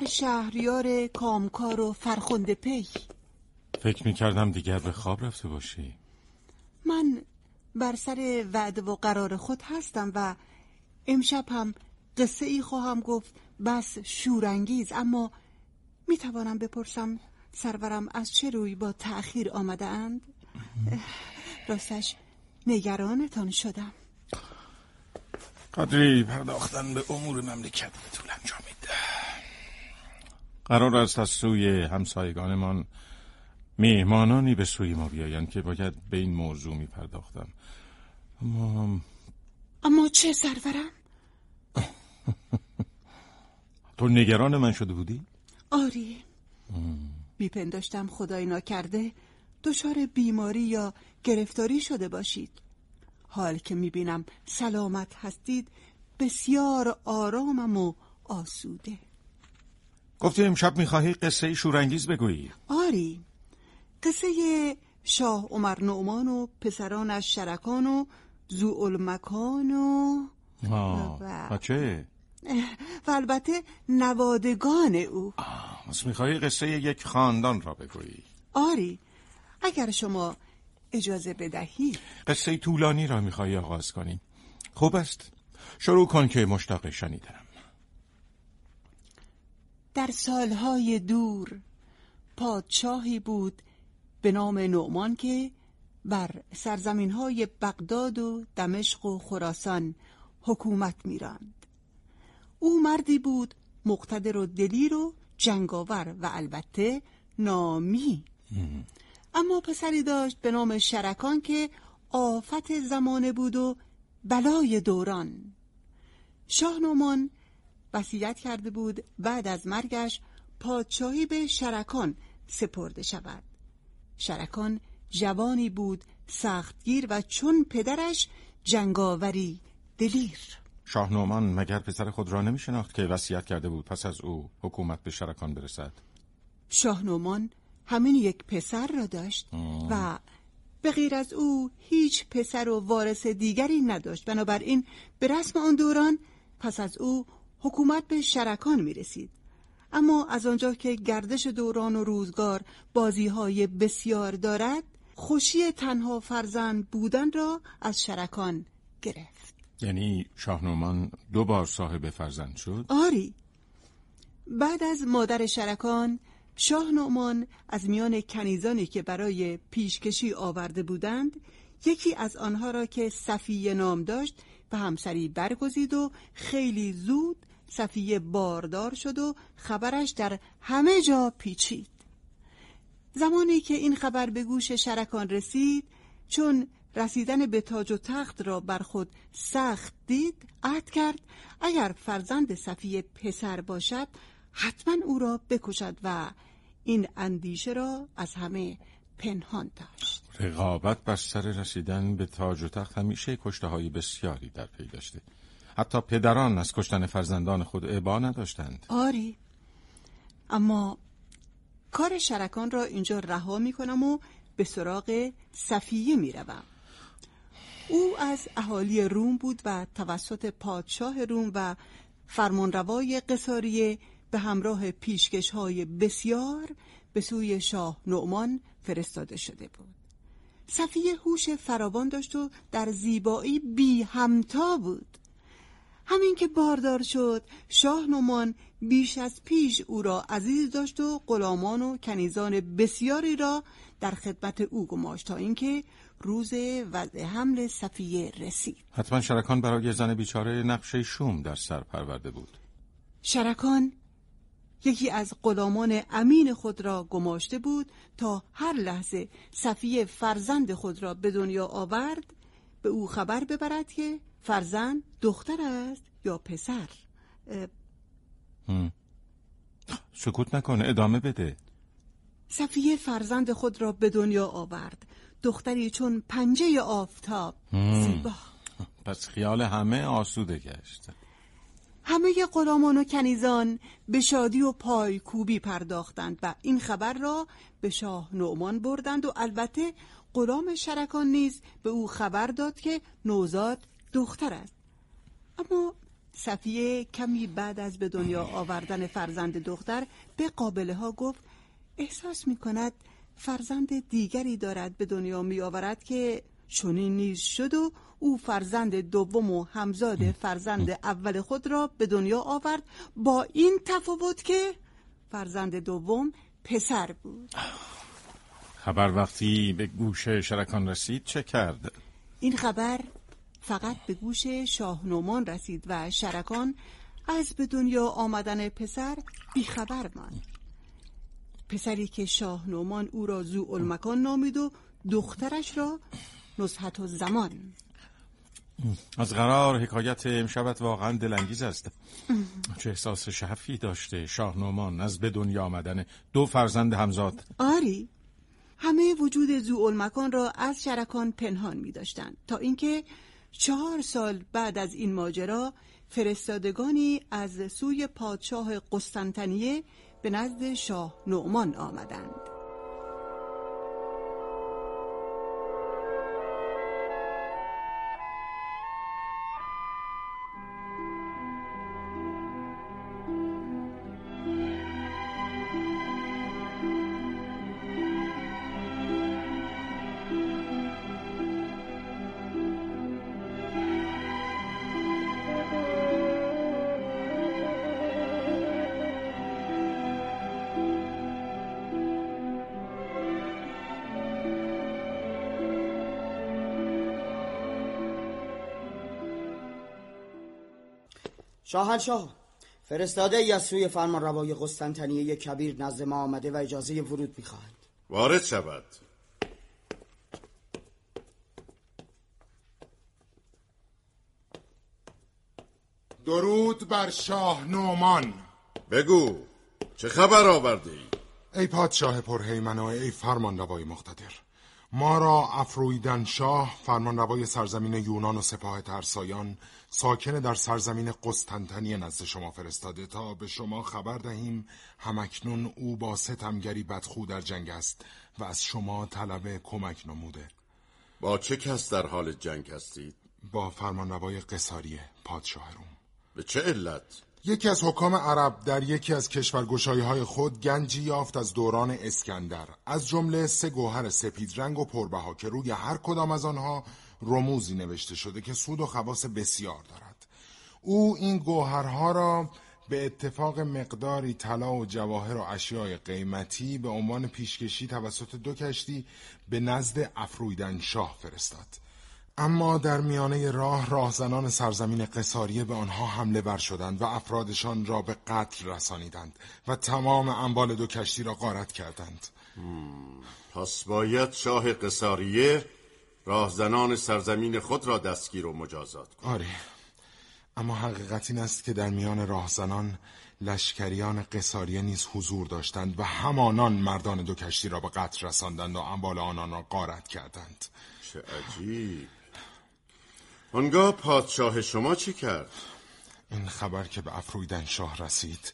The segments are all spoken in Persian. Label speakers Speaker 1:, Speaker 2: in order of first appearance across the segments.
Speaker 1: بر شهریار کامکار و فرخنده پی.
Speaker 2: فکر می‌کردم دیگر به خواب رفته باشی.
Speaker 1: من بر سر وعده و قرار خود هستم و امشب هم قصه ای خواهم گفت بس شورانگیز اما می‌توانم بپرسم سرورم از چه روی با تأخیر آمده اند؟ راستش نگرانتان شدم.
Speaker 2: قدری پرداختن به امور مملکت. به طول انجامید قرار است از سوی همسایگانمان میهمانانی به سوی ما بیایند که باید به این موضوع می پرداختم اما
Speaker 1: اما چه سرورم؟
Speaker 2: تو نگران من شده بودی؟
Speaker 1: آری میپنداشتم خدای ناکرده دچار بیماری یا گرفتاری شده باشید حال که می‌بینم سلامت هستید بسیار آرامم و آسوده
Speaker 2: گفتی امشب می‌خواهی قصه شورانگیز بگویی.
Speaker 1: آری. قصه شاه عمر نعمان و پسرانش شرکان و زوالمکان و
Speaker 2: و چه؟
Speaker 1: و البته نوادگان او.
Speaker 2: پس می‌خواهی قصه یک خاندان را بگویی.
Speaker 1: آری. اگر شما اجازه بدهی.
Speaker 2: قصه طولانی را می‌خواهی آغاز کنی. خوب است. شروع کن که مشتاق شنیدم
Speaker 1: در سالهای دور پادشاهی بود به نام نعمان که بر سرزمین های بغداد و دمشق و خراسان حکومت میراند. او مردی بود مقتدر و دلیر و جنگاور و البته نامی. اما پسری داشت به نام شرکان که آفت زمانه بود و بلای دوران. شاه نومان وصیت کرده بود بعد از مرگش پادشاهی به شرکان سپرده شود. شرکان جوانی بود سختگیر و چون پدرش جنگاوری دلیر.
Speaker 2: شاه نومان مگر پسر خود را نمی شناخت که وصیت کرده بود پس از او حکومت به شرکان برسد؟
Speaker 1: شاه نومان همین یک پسر را داشت و به غیر از او هیچ پسر و وارث دیگری نداشت. بنابراین به رسم آن دوران پس از او حکومت به شرکان می رسید اما از آنجا که گردش دوران و روزگار بازی های بسیار دارد خوشی تنها فرزند بودن را از شرکان گرفت.
Speaker 2: یعنی شاهنومان دو بار صاحب فرزند شد؟
Speaker 1: آری. بعد از مادر شرکان شاه نعمان از میان کنیزانی که برای پیشکشی آورده بودند یکی از آنها را که صفیه نام داشت به همسری برگزید و خیلی زود صفیه باردار شد و خبرش در همه جا پیچید. زمانی که این خبر به گوش شرکان رسید چون رسیدن به تاج و تخت را بر خود سخت دید عهد کرد اگر فرزند صفیه پسر باشد حتما او را بکشد و این اندیشه را از همه پنهان داشت.
Speaker 2: رقابت بر سر رسیدن به تاج و تخت همیشه کشته های بسیاری در پی داشته. حتی پدران از کشتن فرزندان خود عبا نداشتند.
Speaker 1: آری اما کار شرکان را اینجا رها می کنم و به سراغ صفیه می روم. او از اهالی روم بود و توسط پادشاه روم و فرمانروای قصاریه به همراه پیشکش های بسیار به سوی شاه نعمان فرستاده شده بود. صفیه هوش فراوان داشت و در زیبایی بی همتا بود. همین که باردار شد شاه نومان بیش از پیش او را عزیز داشت و غلامان و کنیزان بسیاری را در خدمت او گماشت تا اینکه روز وضع حمل صفیه رسید.
Speaker 2: حتما شرکان برای زن بیچاره نقشه شوم در سر پرورده بود.
Speaker 1: شرکان یکی از غلامان امین خود را گماشته بود تا هر لحظه صفیه فرزند خود را به دنیا آورد به او خبر ببرد که فرزند دختر است یا پسر؟
Speaker 2: سکوت نکن ادامه بده.
Speaker 1: صفیه فرزند خود را به دنیا آورد. دختری چون پنجه آفتاب. زیبا.
Speaker 2: پس خیال همه آسوده گشت.
Speaker 1: همه غلامان و کنیزان به شادی و پایکوبی پرداختند و این خبر را به شاه نعمان بردند و البته غلام شرکان نیز به او خبر داد که نوزاد دختر است اما صفیه کمی بعد از به دنیا آوردن فرزند دختر به قابله ها گفت احساس می کند فرزند دیگری دارد به دنیا می آورد که چنین نیز شد و او فرزند دوم و همزاد فرزند اول خود را به دنیا آورد با این تفاوت که فرزند دوم پسر بود
Speaker 2: خبر وقتی به گوش شرکان رسید چه کرد؟
Speaker 1: این خبر فقط به گوش شاهنومان رسید و شرکان از به دنیا آمدن پسر بیخبر ماند. پسری که شاه نومان او را زو المکان نامید و دخترش را نزحت و زمان.
Speaker 2: از قرار حکایت امشبت واقعا دلانگیز است. چه احساس شفی داشته شاه نومان از به دنیا آمدن دو فرزند همزاد.
Speaker 1: آری. همه وجود زو المکان را از شرکان پنهان می داشتند تا اینکه چهار سال بعد از این ماجرا فرستادگانی از سوی پادشاه قسطنطنیه به نزد شاه نعمان آمدند.
Speaker 3: شاهنشاه فرستاده ای از سوی فرمان روای قسطنطنیه کبیر نزد ما آمده و اجازه ورود می‌خواهند
Speaker 4: وارد شود.
Speaker 5: درود بر شاه نومان
Speaker 4: بگو چه خبر آورده ای؟
Speaker 5: ای پادشاه پرهیمن و ای فرمان روای مقتدر. ما را افرویدن شاه فرمانروای سرزمین یونان و سپاه ترسایان ساکن در سرزمین قسطنطنیه نزد شما فرستاده تا به شما خبر دهیم همکنون او با ستمگری بدخو در جنگ است و از شما طلب کمک نموده
Speaker 4: با چه کس در حال جنگ هستید؟
Speaker 5: با فرمانروای قصاریه پادشاه روم
Speaker 4: به چه علت؟
Speaker 5: یکی از حکام عرب در یکی از کشورگشایی های خود گنجی یافت از دوران اسکندر. از جمله سه گوهر سپید رنگ و پربها که روی هر کدام از آنها رموزی نوشته شده که سود و خواص بسیار دارد. او این گوهرها را به اتفاق مقداری طلا و جواهر و اشیاء قیمتی به عنوان پیشکشی توسط دو کشتی به نزد افرویدن شاه فرستاد. اما در میانه راه راهزنان سرزمین قصاریه به آنها حمله بر شدند و افرادشان را به قتل رسانیدند و تمام اموال دو کشتی را غارت کردند.
Speaker 4: پس باید شاه قصاریه راهزنان سرزمین خود را دستگیر و مجازات کند.
Speaker 5: آره اما حقیقت این است که در میان راهزنان لشکریان قصاریه نیز حضور داشتند و همانان مردان دو کشتی را به قتل رساندند و اموال آنان را غارت کردند.
Speaker 4: چه عجیب! آنگاه پادشاه شما چی کرد؟
Speaker 5: این خبر که به افرویدن شاه رسید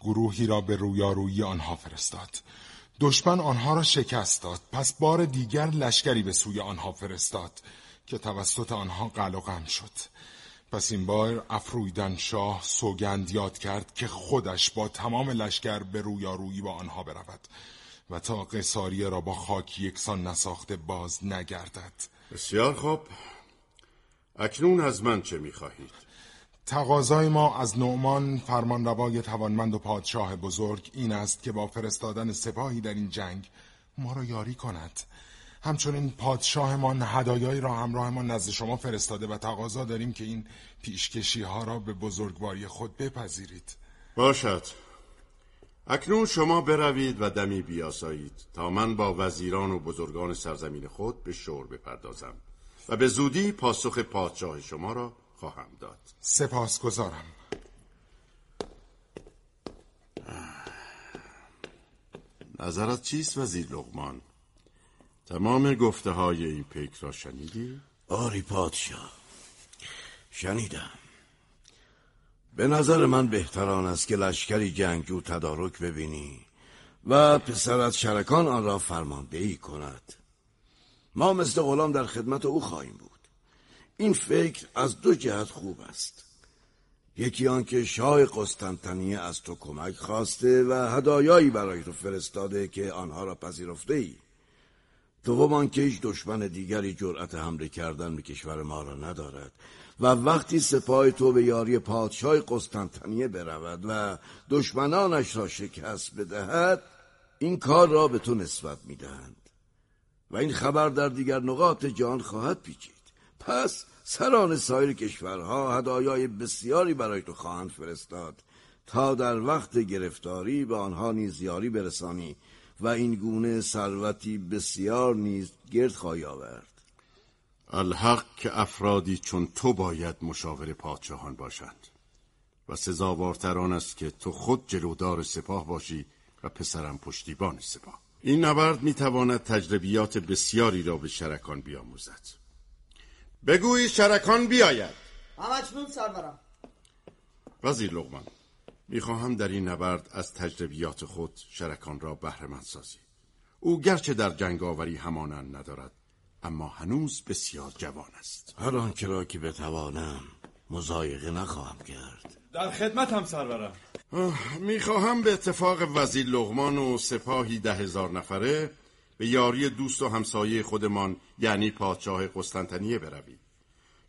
Speaker 5: گروهی را به رویارویی آنها فرستاد. دشمن آنها را شکست داد پس بار دیگر لشکری به سوی آنها فرستاد که توسط آنها قل و غم شد. پس این بار افرویدن شاه سوگند یاد کرد که خودش با تمام لشکر به رویارویی با آنها برود و تا قصاریه را با خاک یکسان نساخته باز نگردد.
Speaker 4: بسیار خوب. اکنون از من چه می‌خواهید؟
Speaker 5: تقاضای ما از نعمان فرمانروای توانمند و پادشاه بزرگ این است که با فرستادن سپاهی در این جنگ ما را یاری کند. همچنین پادشاهمان هدایایی را همراهمان نزد شما فرستاده و تقاضا داریم که این پیشکشی ها را به بزرگواری خود بپذیرید.
Speaker 4: باشد. اکنون شما بروید و دمی بیاسایید تا من با وزیران و بزرگان سرزمین خود به شور بپردازم. و به زودی پاسخ پادشاه شما را خواهم داد
Speaker 5: سپاسگزارم
Speaker 4: نظرت چیست وزیر لغمان؟ تمام گفته های این پیک را شنیدی؟
Speaker 6: آری پادشاه شنیدم به نظر من بهتران است که لشکری جنگجو تدارک ببینی و پسرت شرکان آن را فرماندهی کند ما مثل غلام در خدمت او خواهیم بود. این فکر از دو جهت خوب است. یکی آنکه شاه قسطنطنیه از تو کمک خواسته و هدایایی برای تو فرستاده که آنها را پذیرفته ای دوم آنکه هیچ دشمن دیگری جرأت حمله کردن به کشور ما را ندارد و وقتی سپاه تو به یاری پادشاه قسطنطنیه برود و دشمنانش را شکست بدهد این کار را به تو نسبت می‌دهند. و این خبر در دیگر نقاط جهان خواهد پیچید. پس سران سایر کشورها هدایای بسیاری برای تو خواهند فرستاد تا در وقت گرفتاری به آنها نیز یاری برسانی و این گونه ثروتی بسیار نیز گرد خواهی آورد.
Speaker 4: الحق که افرادی چون تو باید مشاور پادشاهان باشند و سزاوارتر آن است که تو خود جلودار سپاه باشی و پسرم پشتیبان سپاه. این نبرد می‌تواند تجربیات بسیاری را به شرکان بیاموزد. بگویی شرکان بیاید.
Speaker 3: همکنون سرورم
Speaker 4: وزیر لغمان می‌خواهم در این نبرد از تجربیات خود شرکان را بهرهمند سازی. او گرچه در جنگ آوری همانند ندارد اما هنوز بسیار جوان است.
Speaker 6: هر آنچه را که بتوانم مزایقه نخواهم کرد.
Speaker 7: در خدمتم سرورم.
Speaker 4: می‌خواهم به اتفاق وزیر لغمان و سپاهی ده هزار نفره به یاری دوست و همسایه خودمان یعنی پادشاه قسطنطنیه بروی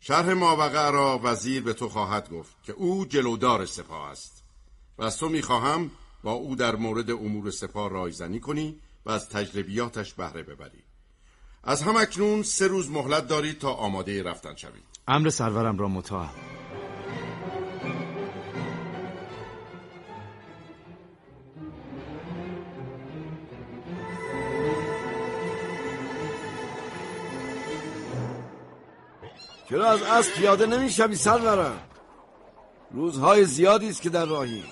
Speaker 4: شرح ماوقع را وزیر به تو خواهد گفت که او جلودار سپاه است. و از تو می‌خواهم با او در مورد امور سپاه رایزنی کنی و از تجربیاتش بهره ببری. از هم اکنون سه روز مهلت دارید تا آماده رفتن شوید.
Speaker 7: امر سرورم را مطاع
Speaker 6: چرا از اسب پیاده نمی‌شوی سرورم روزهای زیادی است که در راهی.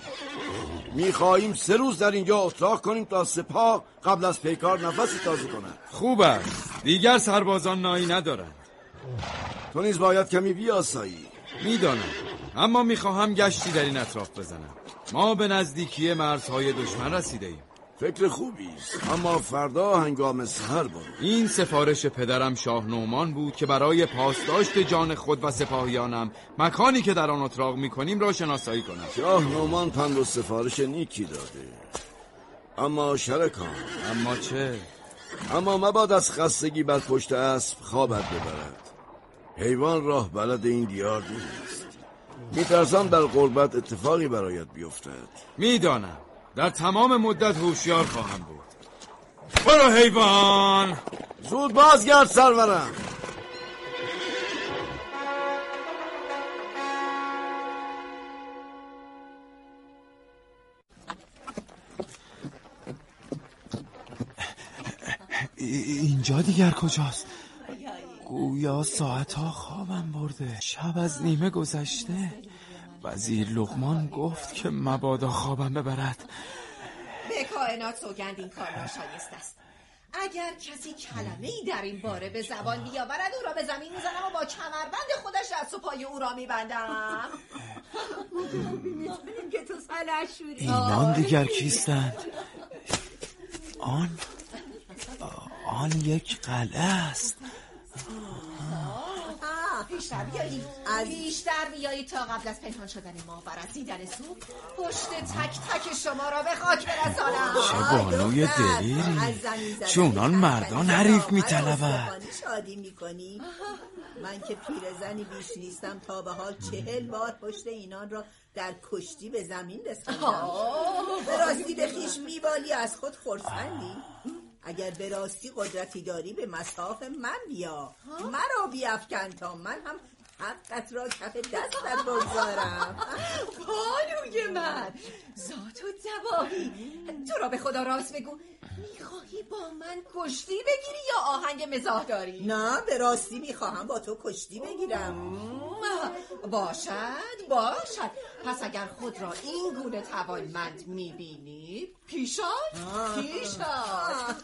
Speaker 6: می‌خواهیم سه روز در اینجا اتراق کنیم تا سپاه قبل از پیکار نفسی تازه کند.
Speaker 7: خوب است. دیگر سربازان نایی ندارند.
Speaker 6: تو نیز باید کمی بیاسایی.
Speaker 7: می‌دانم. اما می‌خواهم گشتی در این اطراف بزنم. ما به نزدیکی مرزهای دشمن رسیده ایم
Speaker 6: فکر خوبی است. اما فردا هنگام سحر برو
Speaker 7: این سفارش پدرم شاه نومان بود که برای پاسداشت جان خود و سپاهیانم مکانی که در آن اتراق می‌کنیم را شناسایی کنم.
Speaker 6: شاه نومان پند و سفارش نیکی داده. اما شرکان.
Speaker 7: اما چه؟
Speaker 6: اما مباد از خستگی بر پشت اسب خوابت ببرد. حیوان راه بلد این دیار نیست. میترسم در قربت اتفاقی برایت بیفتد.
Speaker 7: می‌دانم. در تمام مدت هوشیار خواهم بود. برو حیوان.
Speaker 6: زود بازگرد سرورم.
Speaker 7: اینجا دیگر کجاست؟ گویا ساعتها خوابم برده. شب از نیمه گذشته. وزیر لغمان گفت که مبادا خوابم ببرد.
Speaker 8: به کائنات سوگند این کار ناشایست است. اگر کسی کلمه ای در این باره به زبان بیاورد او را به زمین می‌زنم و با کمربند خودش دست و پای او را میبندم.
Speaker 7: اینان دیگر کیستند؟ آن آن یک قلعه است.
Speaker 8: بیشتر بیایی. بیشتر بیایی تا قبل از پنهان شدن ما. و رسیدن صبح پشت تک تک شما را به خاک برسانم.
Speaker 7: چه بانوی دلیری. چونان مردان حریف میطلبد
Speaker 9: شادی می‌کنی من که پیرزنی بیش نیستم تا به حال چهل بار پشت اینان را در کشتی به زمین رساندم. به راستی به خیش میبالی از خود خورسندی اگر به راستی قدرتی داری به مساف من بیا. مرا بیافکن تا من هم حقت را کف دستت بگذارم.
Speaker 8: بانوی من. ذات و زبانی تو را به خدا راست بگو. می‌خواهی با من کشتی بگیری یا آهنگ مزاح داری؟
Speaker 9: نه به راستی می‌خواهم با تو کشتی بگیرم.
Speaker 8: باشد باشد. پس اگر خود را این گونه توانمند می‌بینی پیشات پیشات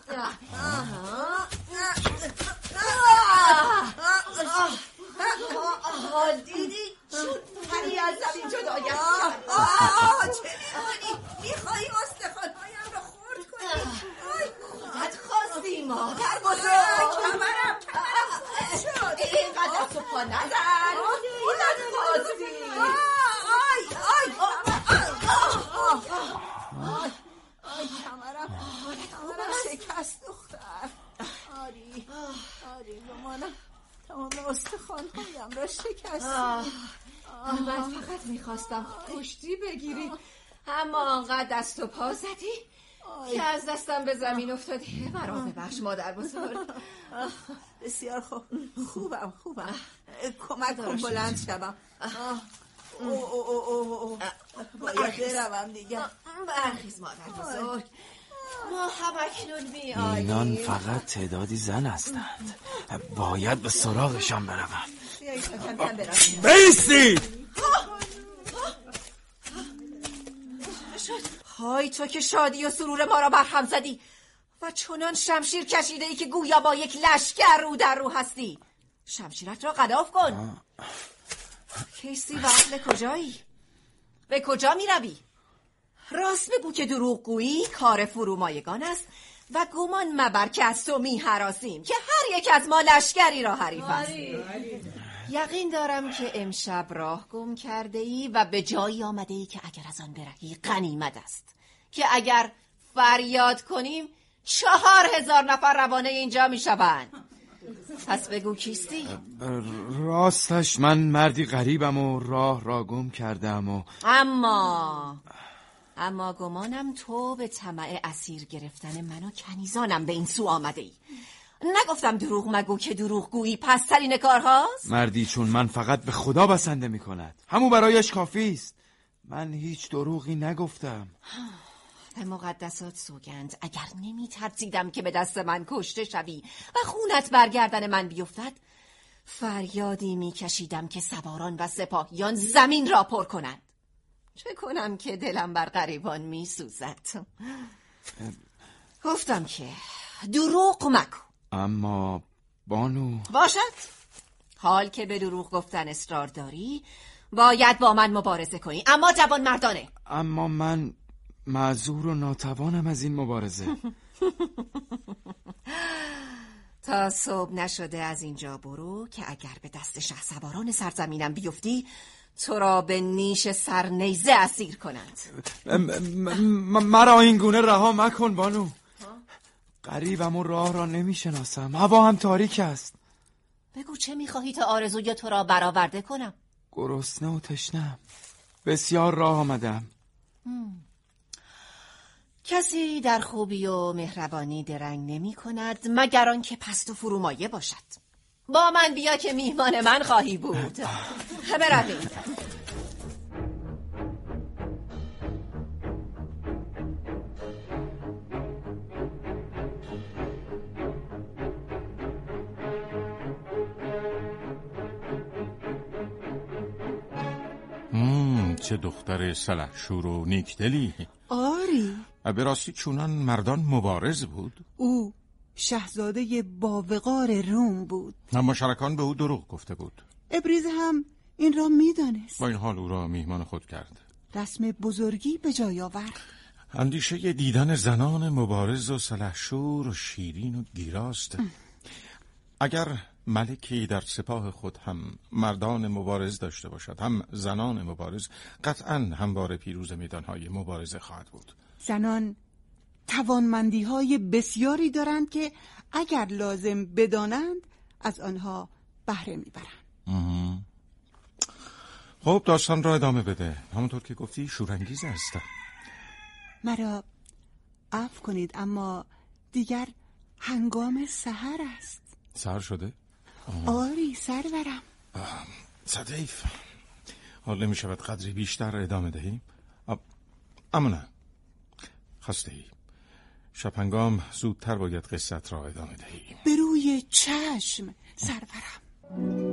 Speaker 8: دیدی چون پری از زمین جدا
Speaker 9: چه می‌کنی میخوایی استخوانهایم را خورد کنی
Speaker 8: خودت خواستی مادر بزرگ
Speaker 9: کمرم کمرم
Speaker 8: شد اینقدر تو پا نزن خودت خواستی
Speaker 9: شکستی
Speaker 8: من فقط می‌خواستم کشتی بگیری. اما آنقدر دست و پا زدی که از دستم به زمین افتادی. مرا ببخش مادر بزرگ.
Speaker 9: بسیار خوب. خوبم خوبم. کمک کن بلند شوم. باید بروم دیگه.
Speaker 8: برخیز مادر بزرگ. ما هم اکنون
Speaker 7: اینان فقط تعدادی زن هستند. باید به سراغشان بروم. بیستید
Speaker 8: های تو که شادی و سرور ما را برهم زدی و چنان شمشیر کشیده ای که گویا با یک لشکر رو در رو هستی. شمشیرت را قداف کن. کیسی و اهل کجایی؟ به کجا می روی؟ راست بگو که دروغگویی کار فرومایگان است و گمان مبر که از تو می حراسیم که هر یک از ما لشکری را حریف است. یقین دارم که امشب راه گم کرده ای و به جایی آمده ای که اگر از آن برهی قنیمت است. که اگر فریاد کنیم چهار هزار نفر روانه اینجا می شوند پس بگو کیستی؟
Speaker 7: راستش من مردی غریبم و راه را گم کردم و
Speaker 8: اما اما گمانم تو به طمع اسیر گرفتن من و کنیزانم به این سو آمده ای نگفتم دروغ مگو که دروغ گویی پس ترین کارهاست
Speaker 7: مردی چون من فقط به خدا بسنده می کند همو برایش کافی است. من هیچ دروغی نگفتم.
Speaker 8: به مقدسات سوگند. اگر نمی ترسیدم که به دست من کشته شوی و خونت برگردن من بیفتد فریادی می کشیدم که سواران و سپاهیان زمین را پر کنند. چه کنم که دلم بر غریبان می سوزد گفتم که دروغ مکو
Speaker 7: اما بانو
Speaker 8: باشد. حال که به دروغ گفتن اصرار داری باید با من مبارزه کنی. اما جوان مردانه.
Speaker 7: اما من معذور و ناتوانم از این مبارزه.
Speaker 8: تا صبح نشده از اینجا برو که اگر به دست شه سواران سرزمینم بیفتی تو را به نیش سرنیزه اسیر کنند.
Speaker 7: مرا این گونه رها مکن بانو. قریبم و راه را نمی‌شناسم. هوا هم تاریک است.
Speaker 8: بگو چه می‌خواهی تا آرزوی تو را برآورده کنم؟
Speaker 7: گرسنه و تشنم بسیار راه آمدم.
Speaker 8: کسی در خوبی و مهربانی درنگ نمی کند مگر آنکه پست و فرومایه باشد. با من بیا که میهمان من خواهی بود. برویم
Speaker 2: چه دختر سلحشور و نیکدلی
Speaker 1: آری.
Speaker 2: به راستی چونان مردان مبارز بود.
Speaker 1: او شهزاده باوقار روم بود.
Speaker 2: اما شرکان به او دروغ گفته بود.
Speaker 1: ابریز هم این را می‌دانست.
Speaker 2: با این حال او را میهمان خود کرد.
Speaker 1: رسم بزرگی به جای آورد.
Speaker 2: اندیشه دیدن زنان مبارز و سلحشور و شیرین و گیراست. اگر ملکی در سپاه خود هم مردان مبارز داشته باشد هم زنان مبارز. قطعا هموار پیروز میدانهای مبارزه خواهد بود.
Speaker 1: زنان توانمندی های بسیاری دارند که اگر لازم بدانند از آنها بهره می‌برند.
Speaker 2: خب داستان را ادامه بده. همونطور که گفتی شورانگیز است
Speaker 1: مرا عفو کنید اما دیگر هنگام سحر است.
Speaker 2: سهر شده؟
Speaker 1: آری سرورم
Speaker 2: صدیف. حال نمی شود قدری بیشتر ادامه دهیم اما نه. خسته ای. شپنگام زودتر باید قصت را ادامه دهیم
Speaker 1: به روی چشم سرورم